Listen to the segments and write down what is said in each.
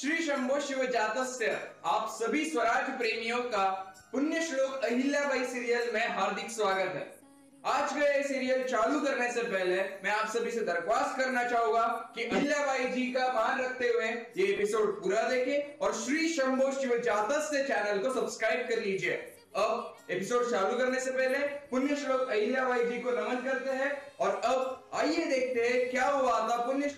श्री शंभो शिव जातस्य आप सभी स्वराज प्रेमियों का पुण्य श्लोक अहिल्याबाई सीरियल में हार्दिक स्वागत है। आज का ये सीरियल चालू करने से पहले मैं आप सभी से दरख्वास्त करना चाहूँगा कि अहिल्याबाई जी का मान रखते हुए ये एपिसोड पूरा देखें और श्री शंभो शिव जातस्य चैनल को सब्सक्राइब कर लीजिए। अब एपिसोड चालू करने से पहले पुण्य श्लोक अहिल्याबाई जी को नमन करते हैं और अब आइए देखते हैं क्या हुआ था पुण्य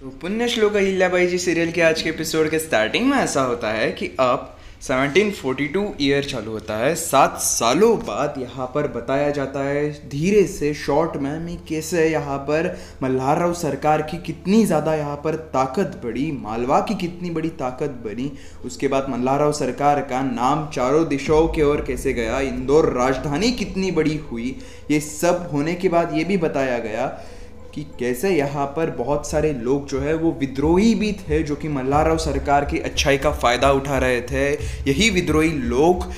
तो पुण्य श्लोक अहिल्याबाई जी सीरियल के आज के एपिसोड के स्टार्टिंग में ऐसा होता है कि अब 1742 ईयर चालू होता है। सात सालों बाद यहाँ पर बताया जाता है, धीरे से शॉर्ट में, मैं कैसे यहाँ पर मल्हार राव सरकार की कितनी ज़्यादा यहाँ पर ताकत बढ़ी मालवा की कितनी बड़ी ताकत बनी, उसके बाद मल्हार राव सरकार का नाम चारों दिशाओं के ओर कैसे गया, इंदौर राजधानी कितनी बड़ी हुई, ये सब होने के बाद ये भी बताया गया कि कैसे यहाँ पर बहुत सारे लोग जो है वो विद्रोही भी थे जो कि मल्हाराव सरकार की अच्छाई का फ़ायदा उठा रहे थे। यही विद्रोही लोग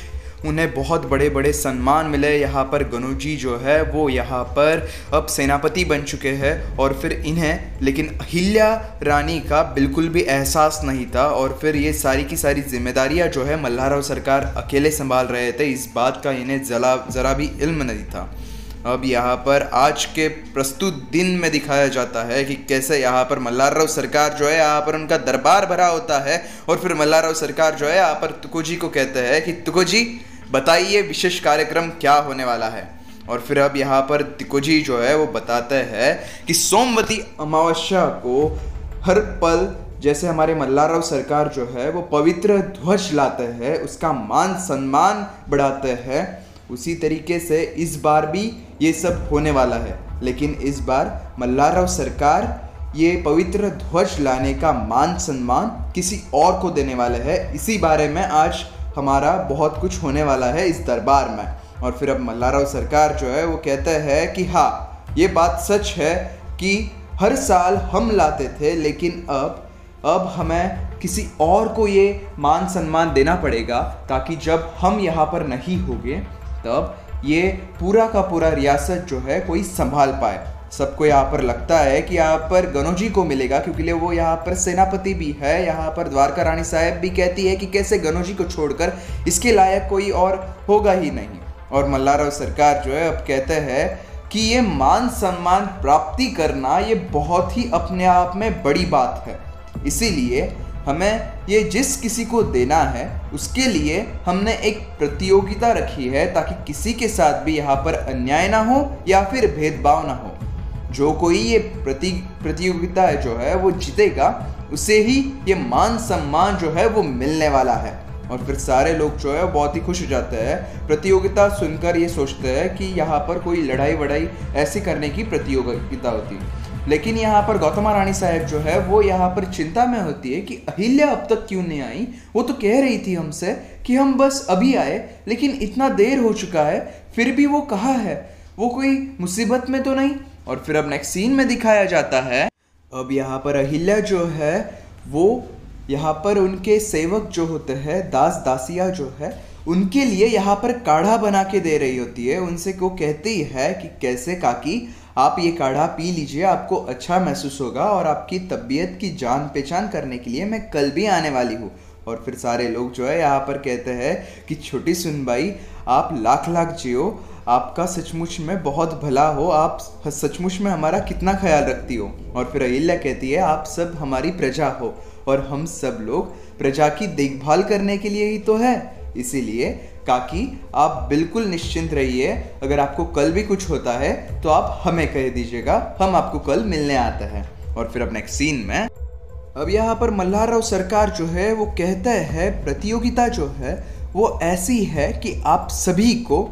उन्हें बहुत बड़े बड़े सम्मान मिले। यहाँ पर गनुजी जो है वो यहाँ पर अब सेनापति बन चुके हैं और फिर इन्हें, लेकिन अहिल्या रानी का बिल्कुल भी एहसास नहीं था और फिर ये सारी की सारी जिम्मेदारियाँ जो है मल्हाराव सरकार अकेले संभाल रहे थे। इस बात का इन्हें जला, ज़रा भी इल्म नहीं था। अब यहाँ पर आज के प्रस्तुत दिन में दिखाया जाता है कि कैसे यहाँ पर मल्लाराव सरकार जो है यहाँ पर उनका दरबार भरा होता है और फिर मल्लाराव सरकार जो है यहाँ पर तुकोजी को कहते हैं कि, तुकोजी, बताइए विशेष कार्यक्रम क्या होने वाला है? और फिर अब यहाँ पर तिकोजी जो है वो बताते हैं कि सोमवती अमावस्या को हर पल जैसे हमारे मल्लाराव सरकार जो है वो पवित्र ध्वज लाते हैं, उसका मान सम्मान बढ़ाते हैं। उसी तरीके से इस बार भी ये सब होने वाला है। लेकिन इस बार मल्लाराव सरकार ये पवित्र ध्वज लाने का मान सम्मान किसी और को देने वाले है। इसी बारे में आज हमारा बहुत कुछ होने वाला है इस दरबार में। और फिर अब मल्लाराव सरकार जो है वो कहते हैं कि हाँ ये बात सच है कि हर साल हम लाते थे, लेकिन अब अब हमें किसी और को ये मान सम्मान देना पड़ेगा ताकि जब हम यहाँ पर नहीं होंगे तब ये पूरा का पूरा रियासत जो है कोई संभाल पाए। सबको यहाँ पर लगता है कि यहाँ पर गनोजी को मिलेगा, क्योंकि वो यहाँ पर सेनापति भी है, यहाँ पर द्वारका रानी साहब भी कहती है कि कैसे गनोजी को छोड़कर इसके लायक कोई और होगा ही नहीं। और मल्लाराव सरकार जो है अब कहते हैं कि ये मान सम्मान प्राप्ति करना ये बहुत ही अपने आप में बड़ी बात है। इसीलिए हमें ये जिस किसी को देना है, उसके लिए हमने एक प्रतियोगिता रखी है ताकि किसी के साथ भी यहाँ पर अन्याय ना हो या फिर भेदभाव ना हो। जो कोई ये प्रति, प्रतियोगिता है जो है, वो जीतेगा, उसे ही ये मान सम्मान जो है, वो मिलने वाला है। और फिर सारे लोग जो है, बहुत ही खुश हो जाते हैं। प्रतियोगिता सुनकर ये सोचते हैं कि यहाँ पर कोई लड़ाई वड़ाई ऐसी करने की प्रतियोगिता होती। है लेकिन यहाँ पर गौतमा रानी साहब जो है, वो यहाँ पर चिंता में होती है कि अहिल्या अब तक क्यों नहीं आई? वो तो कह रही थी हमसे कि हम बस अभी आए, लेकिन इतना देर हो चुका है, फिर भी वो कहा है? वो कोई मुसीबत में तो नहीं? और फिर अब नेक्स्ट सीन में दिखाया जाता है। अब यहाँ पर अहिल्या जो है, वो यहाँ पर उनके सेवक जो होते हैं, दास दासिया जो है, उनके लिए यहाँ पर काढ़ा बना के दे रही होती है। उनसे को कहती है कि, कैसे काकी आप ये काढ़ा पी लीजिए, आपको अच्छा महसूस होगा और आपकी तबीयत की जान पहचान करने के लिए मैं कल भी आने वाली हूँ। और फिर सारे लोग जो है यहाँ पर कहते हैं कि, छोटी सुनबाई आप लाख लाख जियो। आपका सचमुच में बहुत भला हो। आप सचमुच में हमारा कितना ख्याल रखती हो? और फिर अहिल्या कहती है, आप सब हमारी प्रजा हो और हम सब लोग प्रजा की देखभाल करने के लिए ही तो है। इसीलिए काकी आप बिल्कुल निश्चिंत रहिए। अगर आपको कल भी कुछ होता है तो आप हमें कह दीजिएगा, हम आपको कल मिलने आते हैं। और फिर अब नेक्स्ट सीन में, अब यहाँ पर मल्हार राव सरकार जो है, वो कहता है, प्रतियोगिता जो है, वो ऐसी है कि आप सभी को,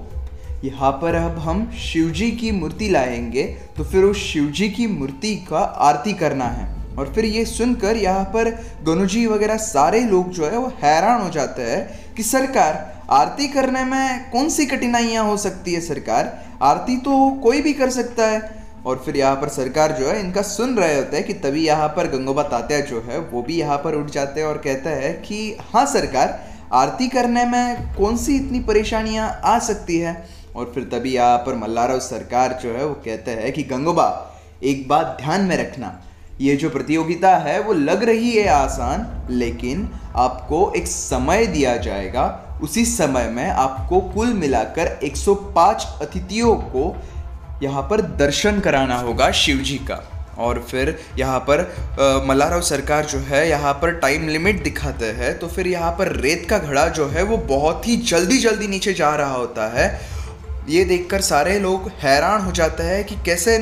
यहाँ पर अब हम शिवजी की मूर्ति लाएँगे तो फिर उस शिवजी की मूर्ति का आरती करना है। और फिर ये सुनकर यहाँ पर गनुजी वगैरह सारे लोग जो है, वो हैरान हो जाते हैं कि सरकार आरती करने में कौन सी कठिनाइयाँ हो सकती है सरकार? आरती तो कोई भी कर सकता है। और फिर यहाँ पर सरकार जो है, इनका सुन रहे होते हैं कि तभी यहाँ पर गंगोबा तात्या जो है, वो भी यहाँ पर उठ जाते हैं और कहते हैं कि हाँ सरकार, आरती करने में कौन सी इतनी परेशानियाँ आ सकती है? और फिर तभी यहाँ पर मल्लारव सरकार जो है, वो कहते हैं कि, गंगोबा, एक बात ध्यान में रखना। ये जो प्रतियोगिता है, वो लग रही है आसान, लेकिन आपको एक समय दिया जाएगा उसी समय में आपको कुल मिलाकर 105 अतिथियों को यहाँ पर दर्शन कराना होगा शिव जी का। और फिर यहाँ पर मल्लाराव सरकार जो है, यहाँ पर टाइम लिमिट दिखाते हैं। तो फिर यहाँ पर रेत का घड़ा जो है, वो बहुत ही जल्दी जल्दी नीचे जा रहा होता है। ये देखकर सारे लोग हैरान हो जाते हैं कि कैसे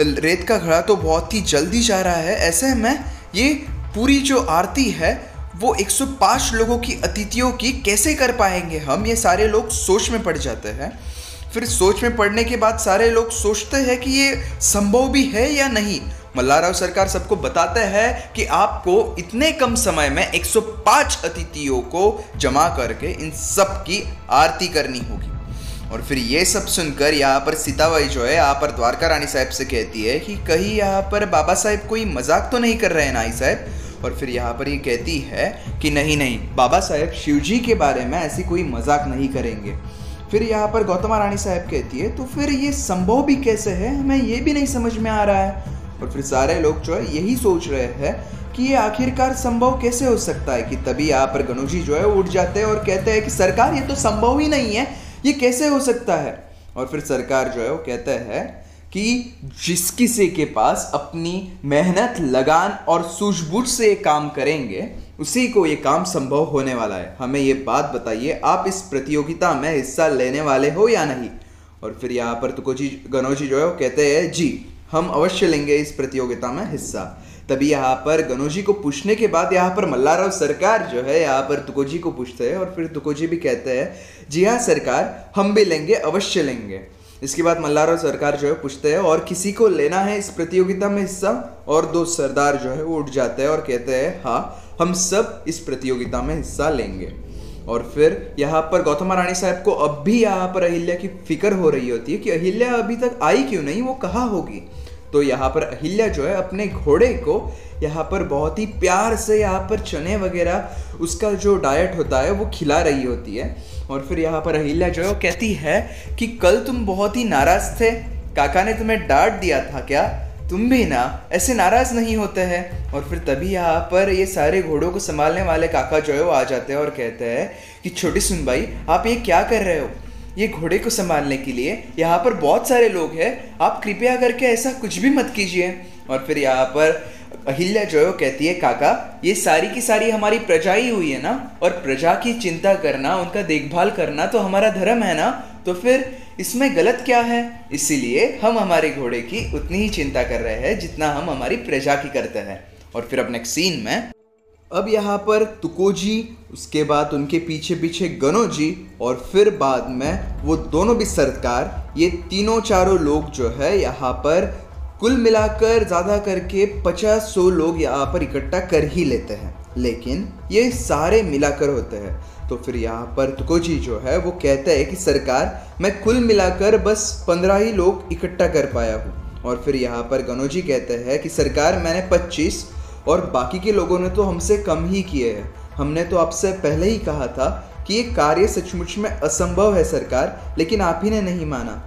रेत का घड़ा तो बहुत ही जल्दी जा रहा है। ऐसे में ये पूरी जो आरती है वो 105 लोगों की अतिथियों की कैसे कर पाएँगे हम? ये सारे लोग सोच में पड़ जाते हैं। फिर सोच में पड़ने के बाद सारे लोग सोचते हैं कि ये संभव भी है या नहीं? मल्लाराव सरकार सबको बताते हैं कि आपको इतने कम समय में 105 अतिथियों को जमा करके इन सब की आरती करनी होगी। और फिर ये सब सुनकर यहाँ पर सीताबाई जो है, यहाँ पर द्वारका रानी साहब से कहती है कि कहीं यहाँ पर बाबा साहेब कोई मज़ाक तो नहीं कर रहे हैं नाई साहब? और फिर यहाँ पर ये कहती है कि नहीं नहीं, बाबा साहेब शिव जी के बारे में ऐसी कोई मज़ाक नहीं करेंगे। फिर यहाँ पर गौतमा रानी साहब कहती है तो फिर ये संभव भी कैसे है? हमें ये भी नहीं समझ में आ रहा है। और फिर सारे लोग जो है यही सोच रहे हैं कि ये आखिरकार संभव कैसे हो सकता है कि तभी यहाँ पर गणोजी जो है उठ जाते हैं और कहते हैं कि, सरकार, ये तो संभव ही नहीं है, ये कैसे हो सकता है? और फिर सरकार जो है वो कहते हैं कि जिस किसी के पास अपनी मेहनत, लगान और सूझबूझ से ये काम करेंगे, उसी को ये काम संभव होने वाला है। हमें ये बात बताइए, आप इस प्रतियोगिता में हिस्सा लेने वाले हो या नहीं? और फिर यहाँ पर तुकोजी गनोजी जो है वो कहते हैं, जी, हम अवश्य लेंगे इस प्रतियोगिता में हिस्सा। तभी यहाँ पर गनोजी को पूछने के बाद यहाँ पर मल्लाराव सरकार जो है, यहाँ पर तुकोजी को पूछते हैं और फिर तुकोजी भी कहते हैं, जी हाँ सरकार, हम भी लेंगे, अवश्य लेंगे। इसके बाद मल्लाराव सरकार जो है पूछते हैं, और किसी को लेना है इस प्रतियोगिता में हिस्सा? और दो सरदार जो है वो उठ जाते हैं और कहते हैं हाँ हम सब इस प्रतियोगिता में हिस्सा लेंगे। और फिर यहाँ पर गौतम रानी साहब को अब भी यहाँ पर अहिल्या की फ़िक्र हो रही होती है कि अहिल्या अभी तक आई क्यों नहीं, वो कहाँ होगी? तो यहाँ पर अहिल्या जो है अपने घोड़े को यहाँ पर बहुत ही प्यार से यहाँ पर चने वगैरह, उसका जो डाइट होता है वो खिला रही होती है। और फिर यहाँ पर अहिल्या जो है वो कहती है कि कल तुम बहुत ही नाराज़ थे। काका ने तुम्हें डांट दिया था क्या? तुम भी ना, ऐसे नाराज़ नहीं होते हैं। और फिर तभी यहाँ पर ये सारे घोड़ों को संभालने वाले काका जो है वो आ जाते हैं और कहते हैं कि, छोटी सुन भाई, आप ये क्या कर रहे हो? ये घोड़े को संभालने के लिए यहाँ पर बहुत सारे लोग हैं। आप कृपया करके ऐसा कुछ भी मत कीजिए। और फिर यहाँ पर अहिल्या जो है कहती है, काका, ये सारी की सारी हमारी प्रजा ही हुई है ना? और प्रजा की चिंता करना, उनका देखभाल करना तो हमारा धर्म है ना? तो फिर इसमें गलत क्या है? इसीलिए हम हमारे घोड़े की उतनी ही चिंता कर रहे हैं, जितना हम हमारी प्रजा की करते हैं। और फिर अपने सीन में, अब यहाँ पर तुकोजी उसके बाद उनके पीछे पीछे गनोजी और फिर बाद में वो दोनों भी सरकार ये तीनों चारों लोग जो है यहाँ पर कुल मिलाकर ज़्यादा करके पचास सौ लोग यहाँ पर इकट्ठा कर ही लेते हैं। लेकिन ये सारे मिलाकर होते हैं। तो फिर यहाँ पर तुकोजी जो है, वो कहता है कि सरकार, मैं कुल मिलाकर बस पंद्रह ही लोग इकट्ठा कर पाया हूँ। और फिर यहाँ पर गनोजी कहते हैं कि सरकार, मैंने पच्चीस और बाकी के लोगों ने तो हमसे कम ही किए हैं। हमने तो आपसे पहले ही कहा था कि ये कार्य सचमुच में असंभव है सरकार, लेकिन आप ही ने नहीं माना।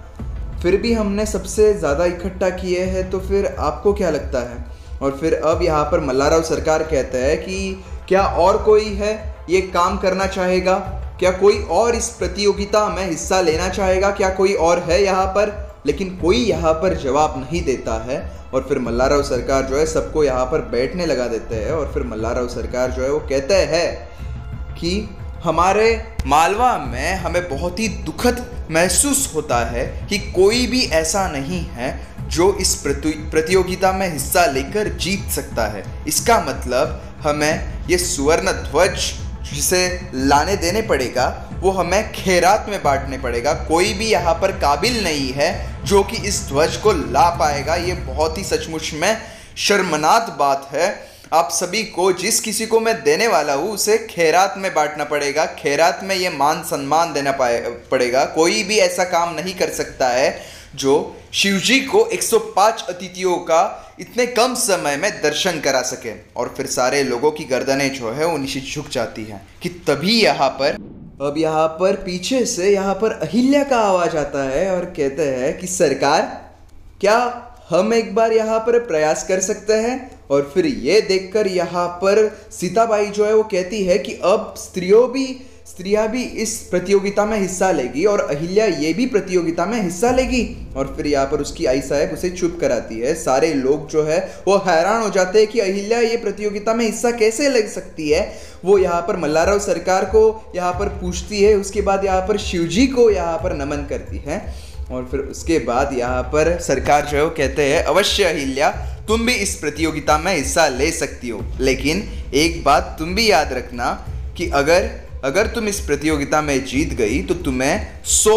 फिर भी हमने सबसे ज़्यादा इकट्ठा किए हैं तो फिर आपको क्या लगता है? और फिर अब यहाँ पर मल्लाराव सरकार कहते हैं कि क्या और कोई है ये काम करना चाहेगा? क्या कोई और इस प्रतियोगिता में हिस्सा लेना चाहेगा? क्या कोई और है यहाँ पर? लेकिन कोई यहाँ पर जवाब नहीं देता है। और फिर मल्लाराव सरकार जो है सबको यहाँ पर बैठने लगा देते हैं। और फिर मल्लाराव सरकार जो है वो कहते हैं कि हमारे मालवा में हमें बहुत ही दुखद महसूस होता है कि कोई भी ऐसा नहीं है जो इस प्रतियोगिता में हिस्सा लेकर जीत सकता है। इसका मतलब हमें ये सुवर्ण ध्वज जिसे लाने देने पड़ेगा, वो हमें खेरात में बांटने पड़ेगा। कोई भी यहाँ पर काबिल नहीं है जो कि इस ध्वज को ला पाएगा। ये बहुत ही सचमुच में शर्मनाक बात है। आप सभी को जिस किसी को मैं देने वाला हूँ, उसे खैरात में बांटना पड़ेगा। खेरात में ये मान सम्मान देना पाए, पड़ेगा। कोई भी ऐसा काम नहीं कर सकता है जो शिवजी को 105 अतिथियों का इतने कम समय में दर्शन करा सके। और फिर सारे लोगों की गर्दनें जो है, वो नीचे झुक जाती हैं कि तभी यहाँ पर, अब यहाँ पर पीछे से यहाँ पर अहिल्या का आवाज़ आता है और कहते हैं कि सरकार, क्या हम एक बार यहाँ पर प्रयास कर सकते हैं? और फिर ये देखकर यहाँ पर सीताबाई जो है वो कहती है कि अब स्त्रियों भी, स्त्रियाँ भी इस प्रतियोगिता में हिस्सा लेगी और अहिल्या ये भी प्रतियोगिता में हिस्सा लेगी। और फिर यहाँ पर उसकी आई साहब उसे चुप कराती है। सारे लोग जो है वो हैरान हो जाते हैं कि अहिल्या ये प्रतियोगिता में हिस्सा कैसे ले सकती है? वो यहाँ पर मल्लाराव सरकार को यहाँ पर पूछती है। उसके बाद यहाँ पर शिवजी को यहाँ पर नमन करती है। और फिर उसके बाद यहाँ पर सरकार जो है वो कहते हैं, अवश्य अहिल्या, तुम भी इस प्रतियोगिता में हिस्सा ले सकती हो। लेकिन एक बात तुम भी याद रखना कि अगर अगर तुम इस प्रतियोगिता में जीत गई तो तुम्हें सौ,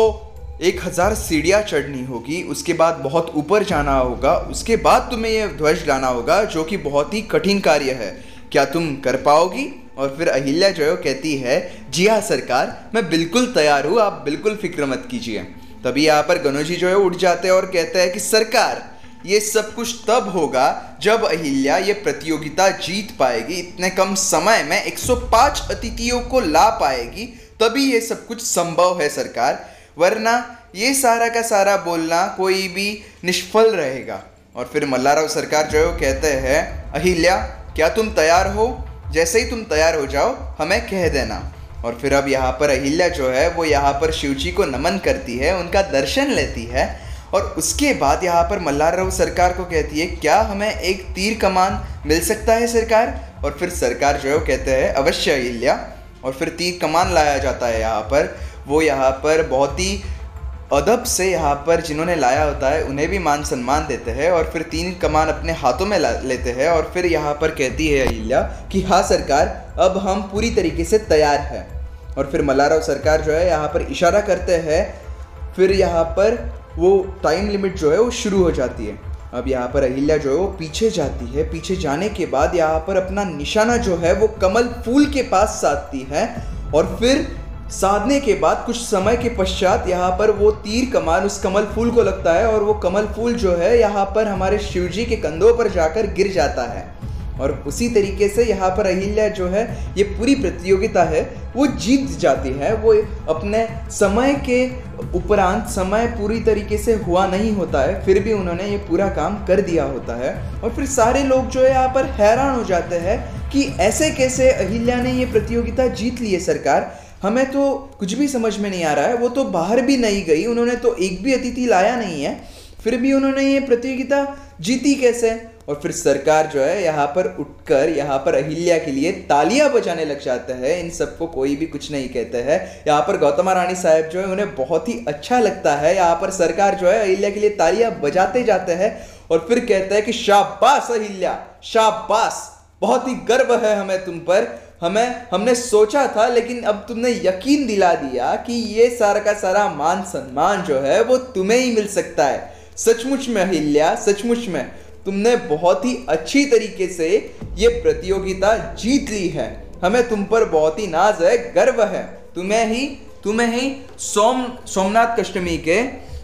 एक हज़ार सीढ़ियाँ चढ़नी होगी, उसके बाद बहुत ऊपर जाना होगा, उसके बाद तुम्हें यह ध्वज लाना होगा, जो कि बहुत ही कठिन कार्य है। क्या तुम कर पाओगी? और फिर अहिल्या जो कहती है, जी हाँ सरकार, मैं बिल्कुल तैयार हूँ, आप बिल्कुल फ़िक्र मत कीजिए। तभी यहाँ पर गणोजी जो है उठ जाते हैं और कहते हैं कि, सरकार, ये सब कुछ तब होगा जब अहिल्या ये प्रतियोगिता जीत पाएगी। इतने कम समय में 105 अतिथियों को ला पाएगी। तभी ये सब कुछ संभव है सरकार। वरना ये सारा का सारा बोलना कोई भी निष्फल रहेगा। और फिर मल्लाराव सरकार जो है वो कहते हैं, अहिल्या, क्या तुम तैयार हो? जैसे ही तुम तैयार हो जाओ, हमें कह देना। और फिर अब यहाँ पर अहिल्या जो है, वो यहाँ पर शिवजी को नमन करती है, उनका दर्शन लेती है और उसके बाद यहाँ पर मल्लार सरकार को कहती है, क्या हमें एक तीर कमान मिल सकता है सरकार? और फिर सरकार जो है, वो कहते हैं, अवश्य अहिल्या। और फिर तीर कमान लाया जाता है यहाँ पर। वो यहाँ पर बहुत ही अदब से यहाँ पर जिन्होंने लाया होता है, उन्हें भी मान सम्मान देते हैं और फिर तीन कमान अपने हाथों में लेते हैं और फिर यहाँ पर कहती है अहिल्या कि हाँ सरकार, अब हम पूरी तरीके से तैयार हैं। और फिर मल्लाराव सरकार जो है यहाँ पर इशारा करते हैं, फिर यहाँ पर वो टाइम लिमिट जो है वो शुरू हो जाती है। अब यहाँ पर अहिल्या जो है वो पीछे जाती है। पीछे जाने के बाद यहाँ पर अपना निशाना जो है वो कमल फूल के पास साधती है और फिर साधने के बाद कुछ समय के पश्चात यहाँ पर वो तीर कमान उस कमल फूल को लगता है और वो कमल फूल जो है यहाँ पर हमारे शिव जी के कंधों पर जाकर गिर जाता है। और उसी तरीके से यहाँ पर अहिल्या जो है, ये पूरी प्रतियोगिता है, वो जीत जाती है। वो अपने समय के उपरांत समय पूरी तरीके से हुआ नहीं होता है, फिर भी उन्होंने ये पूरा काम कर दिया होता है। और फिर सारे लोग जो है यहाँ पर हैरान हो जाते हैं कि ऐसे कैसे अहिल्या ने ये प्रतियोगिता जीत ली है सरकार। हमें तो कुछ भी समझ में नहीं आ रहा है, वो तो बाहर भी नहीं गई, उन्होंने तो एक भी अतिथि लाया नहीं है। फिर भी उन्होंने ये प्रतियोगिता जीती कैसे? और फिर सरकार जो है यहाँ पर उठकर, यहाँ पर अहिल्या के लिए तालियाँ बजाने लग जाते हैं। इन सबको कोई भी कुछ नहीं कहते हैं। यहाँ पर गौतम रानी साहब जो है, उन्हें बहुत ही अच्छा लगता है। यहाँ पर सरकार जो है अहिल्या के लिए तालियाँ बजाते जाते हैं और फिर कहते हैं कि, शाबाश अहिल्या, शाबाश, बहुत ही गर्व है हमें तुम पर। हमें, हमने सोचा था, लेकिन अब तुमने यकीन दिला दिया कि ये सारा का सारा मान सम्मान जो है, वो तुम्हें ही मिल सकता है। सचमुच में अहिल्या, सचमुच में। तुमने बहुत ही अच्छी तरीके से ये प्रतियोगिता जीत ली है। हमें तुम पर बहुत ही नाज है, गर्व है। तुम्हें ही तुम्हें ही सोम, सोमनाथ कष्टमी के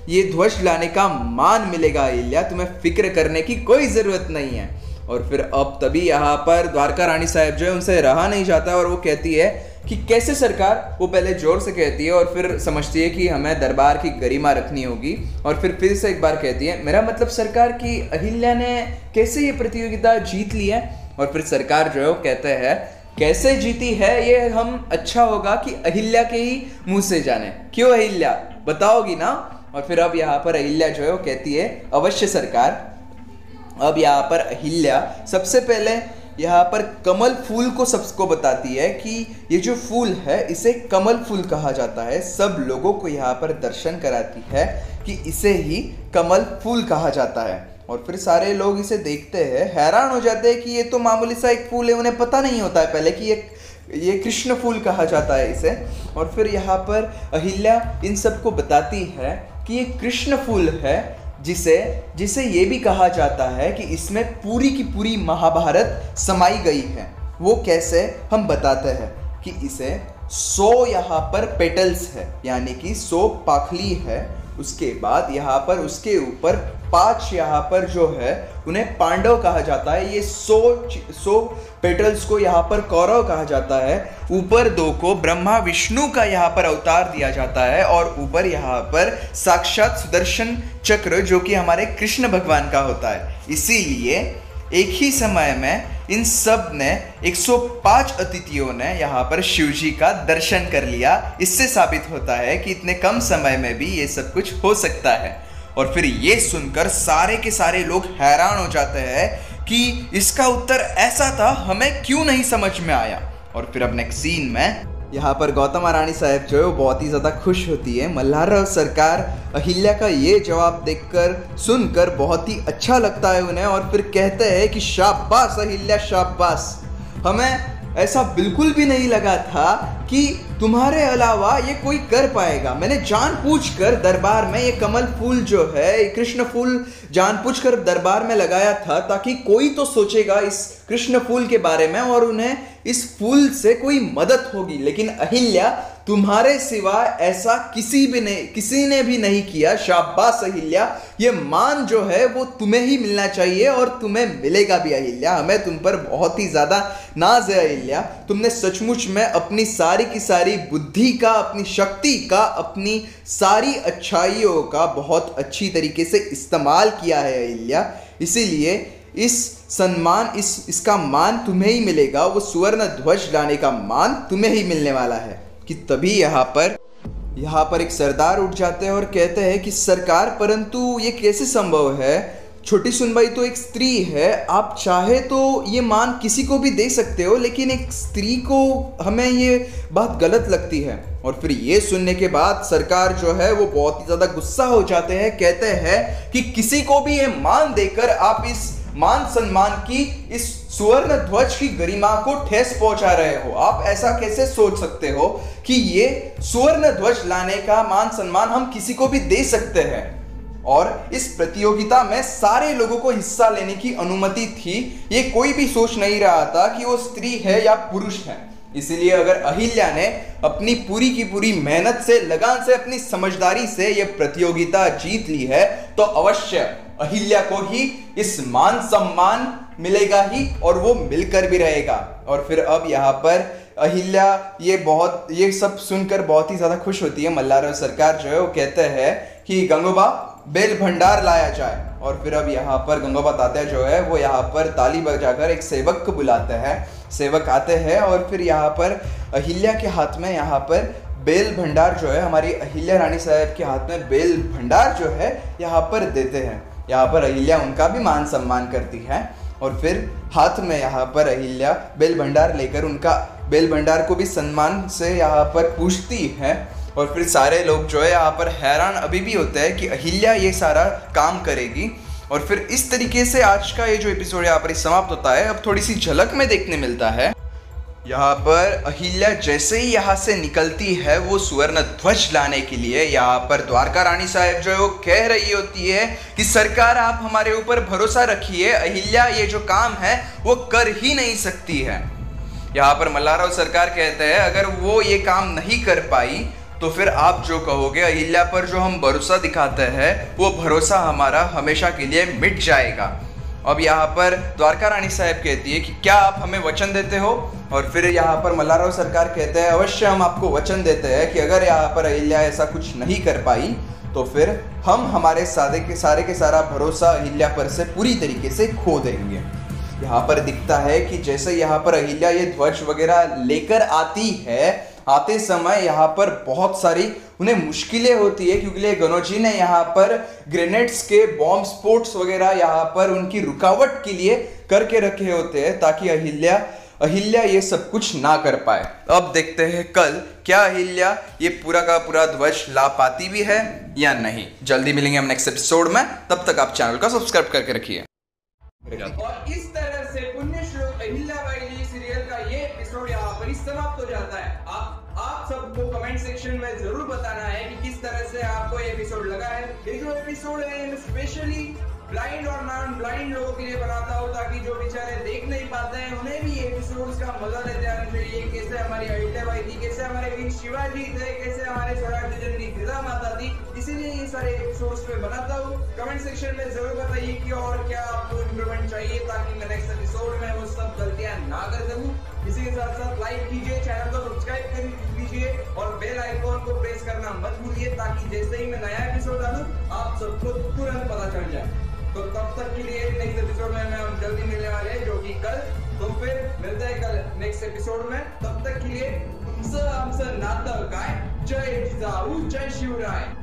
ये ध्वज लाने का मान मिलेगा अहिल्या तुम्हें फ़िक्र करने की कोई ज़रूरत नहीं है। और फिर अब तभी यहाँ पर द्वारका रानी साहब जो है, उनसे रहा नहीं जाता और वो कहती है कि कैसे सरकार वो पहले ज़ोर से कहती है और फिर समझती है कि हमें दरबार की गरिमा रखनी होगी और फिर फिर से एक बार कहती है, मेरा मतलब सरकार की अहिल्या ने कैसे ये प्रतियोगिता जीत ली है? और फिर सरकार जो है वो कहते हैं, कैसे जीती है ये हम अच्छा होगा कि अहिल्या के ही मुँह से जाने। क्यों अहिल्या? बताओगी ना? और फिर अब यहाँ पर अहिल्या जो है वो कहती है, अवश्य सरकार, अब यहाँ पर अहिल्या, सबसे पहले यहाँ पर कमल फूल को सबको बताती है कि ये जो फूल है, इसे कमल फूल कहा जाता है। सब लोगों को यहाँ पर दर्शन कराती है कि इसे ही कमल फूल कहा जाता है। और फिर सारे लोग इसे देखते हैं, हैरान हो जाते हैं कि ये तो मामूली सा एक फूल है, उन्हें पता नहीं होता है पहले कि ये ये कृष्ण फूल कहा जाता है इसे। और फिर यहाँ पर अहिल्या इन सबको बताती है कि ये कृष्ण फूल है जिसे जिसे ये भी कहा जाता है कि इसमें पूरी की पूरी महाभारत समाई गई है। वो कैसे? हम बताते हैं कि इसे सो यहाँ पर पेटल्स है, यानी कि सो पाखली है। उसके बाद यहाँ पर उसके ऊपर पाँच यहाँ पर जो है, उन्हें पांडव कहा जाता है। ये सौ सौ पेटल्स को यहाँ पर कौरव कहा जाता है। ऊपर दो को ब्रह्मा विष्णु का यहाँ पर अवतार दिया जाता है और ऊपर यहाँ पर साक्षात सुदर्शन चक्र जो कि हमारे कृष्ण भगवान का होता है। इसीलिए एक ही समय में इन सबने 105 अतिथियों ने यहाँ पर शिव जी का दर्शन कर लिया। इससे साबित होता है कि इतने कम समय में भी ये सब कुछ हो सकता है। और फिर ये सुनकर सारे के सारे लोग हैरान हो जाते हैं कि इसका उत्तर ऐसा था, हमें क्यों नहीं समझ में आया? और फिर अब नेक्स्ट सीन में यहाँ पर गौतम रानी साहब जो है, वो बहुत ही ज़्यादा खुश होती है। मल्हारराव सरकार अहिल्या का ये जवाब देखकर, सुनकर बहुत ही अच्छा लगता है उन्हें और फिर कहते हैं कि शाबाश अहिल्या, शाबाश। हमें ऐसा बिल्कुल भी नहीं लगा था कि तुम्हारे अलावा ये कोई कर पाएगा। मैंने जान पूछ कर दरबार में ये कमल फूल जो है कृष्ण फूल जान पूछ कर दरबार में लगाया था ताकि कोई तो सोचेगा इस कृष्ण फूल के बारे में और उन्हें इस फूल से कोई मदद होगी। लेकिन अहिल्या तुम्हारे सिवा ऐसा किसी भी ने, किसी ने भी नहीं किया। शाबाश अहिल्या। ये मान जो है, वो तुम्हें ही मिलना चाहिए और तुम्हें मिलेगा भी अहिल्या। हमें तुम पर बहुत ही ज़्यादा नाज है अहिल्या। तुमने सचमुच में अपनी सारी की सारी बुद्धि का, अपनी शक्ति का, अपनी सारी अच्छाइयों का बहुत अच्छी तरीके से इस्तेमाल किया है अहिल्या। इसीलिए इस सम्मान, इस, इसका मान तुम्हें ही मिलेगा। वो सुवर्ण ध्वज लाने का मान तुम्हें ही मिलने वाला है। कि तभी यहाँ पर यहाँ पर एक सरदार उठ जाते हैं और कहते हैं कि, सरकार, परंतु ये कैसे संभव है? छोटी सुनबाई तो एक स्त्री है। आप चाहे तो ये मान किसी को भी दे सकते हो, लेकिन एक स्त्री को हमें ये बात गलत लगती है। और फिर ये सुनने के बाद सरकार जो है, वो बहुत ही ज़्यादा गुस्सा हो जाते हैं, कहते हैं कि किसी को भी ये मान देकर आप इस मान सम्मान की इस सुवर्ण ध्वज की गरिमा को ठेस पहुँचा रहे हो। आप ऐसा कैसे सोच सकते हो कि ये सुवर्ण ध्वज लाने का मान सम्मान हम किसी को भी दे सकते हैं? और इस प्रतियोगिता में सारे लोगों को हिस्सा लेने की अनुमति थी। ये कोई भी सोच नहीं रहा था कि वो स्त्री है या पुरुष है। इसीलिए अगर अहिल्या ने अपनी पूरी की पूरी मेहनत से, लगान से, अपनी समझदारी से यह प्रतियोगिता जीत ली है तो अवश्य अहिल्या को ही इस मान सम्मान मिलेगा ही और वो मिलकर भी रहेगा। और फिर अब यहाँ पर अहिल्या ये बहुत, ये सब सुनकर बहुत ही ज़्यादा खुश होती है मल्लार सरकार जो है वो कहते हैं कि गंगोबा बेल भंडार लाया जाए। और फिर अब यहाँ पर गंगोबा तात्या जो है वो यहाँ पर ताली बजाकर एक सेवक को बुलाते हैं। सेवक आते हैं और फिर यहाँ पर अहिल्या के हाथ में यहाँ पर बेल भंडार जो है, हमारी अहिल्या रानी साहब के हाथ में बेल भंडार जो है यहाँ पर देते हैं। यहाँ पर अहिल्या उनका भी मान सम्मान करती है। और फिर हाथ में यहाँ पर अहिल्या बेल भंडार लेकर उनका बेल भंडार को भी सम्मान से यहाँ पर पूछती है। और फिर सारे लोग जो है यहाँ पर हैरान अभी भी होते हैं कि अहिल्या ये सारा काम करेगी। और फिर इस तरीके से आज का ये जो एपिसोड यहाँ पर समाप्त होता है, अब थोड़ी सी झलक में देखने मिलता है। यहाँ पर अहिल्या जैसे ही यहाँ से निकलती है, वो सुवर्ण ध्वज लाने के लिए यहाँ पर द्वारका रानी साहब जो है वो कह रही होती है कि सरकार, आप हमारे ऊपर भरोसा रखिए, अहिल्या ये जो काम है, वो कर ही नहीं सकती है। यहाँ पर मल्लाराव सरकार कहते हैं, अगर वो ये काम नहीं कर पाई तो फिर आप जो कहोगे, अहिल्या पर जो हम भरोसा दिखाते हैं, वो भरोसा हमारा हमेशा के लिए मिट जाएगा। अब यहाँ पर द्वारका रानी साहब कहती है कि क्या आप हमें वचन देते हो? और फिर यहाँ पर मल्लाराव सरकार कहते हैं, अवश्य हम आपको वचन देते हैं कि अगर यहाँ पर अहिल्या ऐसा कुछ नहीं कर पाई तो फिर हम हमारे सादे के सारे के सारा भरोसा अहिल्या पर से पूरी तरीके से खो देंगे। यहाँ पर दिखता है कि जैसे यहाँ पर अहिल्या ये ध्वज वगैरह लेकर आती है, आते समय यहाँ पर बहुत सारी उन्हें मुश्किलें होती है, क्योंकि गनोजी ने यहाँ पर ग्रेनेड्स के बॉम्ब स्पोर्ट्स वगैरह यहाँ पर उनकी रुकावट के लिए करके रखे होते हैं, ताकि अहिल्या अहिल्या ये सब कुछ ना कर पाए। अब देखते हैं कल क्या अहिल्या ये पूरा का पूरा ध्वज ला पाती भी है या नहीं। जल्दी मिलेंगे हम नेक्स्ट एपिसोड में, तब तक आप चैनल को सब्सक्राइब करके रखिए। और इस तरह से एपिसोड है स्पेशली ब्लाइंड और नॉन ब्लाइंड लोगों के लिए बनाता हूँ ताकि जो बेचारे देख नहीं पाते हैं, उन्हें भी एपिसोड्स का मज़ा लेते आना चाहिए कैसे हमारी अहिल्याबाई थी कैसे हमारे वीर शिवाजी थे, कैसे हमारे स्वराज जननी गिरा माता थी। इसीलिए ये सारे एपिसोड्स में बनाता हूँ। कमेंट सेक्शन में ज़रूर बताइए कि और क्या आपको इम्प्रूवमेंट चाहिए ताकि मैं नेक्स्ट एपिसोड में वो सब गलतियाँ ना कर सकूँ। इसी के साथ साथ लाइक कीजिए चैनल को सब्सक्राइब कर लीजिए और बेल आइकॉन को प्रेस करना मत भूलिए, ताकि जैसे ही मैं नया एपिसोड डालू, आप सबको तुरंत पता चल जाए। तो तब तक के लिए नेक्स्ट एपिसोड में हम जल्दी मिलने वाले हैं, जो कि कल। तो फिर मिलते हैं कल नेक्स्ट एपिसोड में। तब तक के लिए तुमसे हमसे नाता काय जय जाऊ जय शिवराय।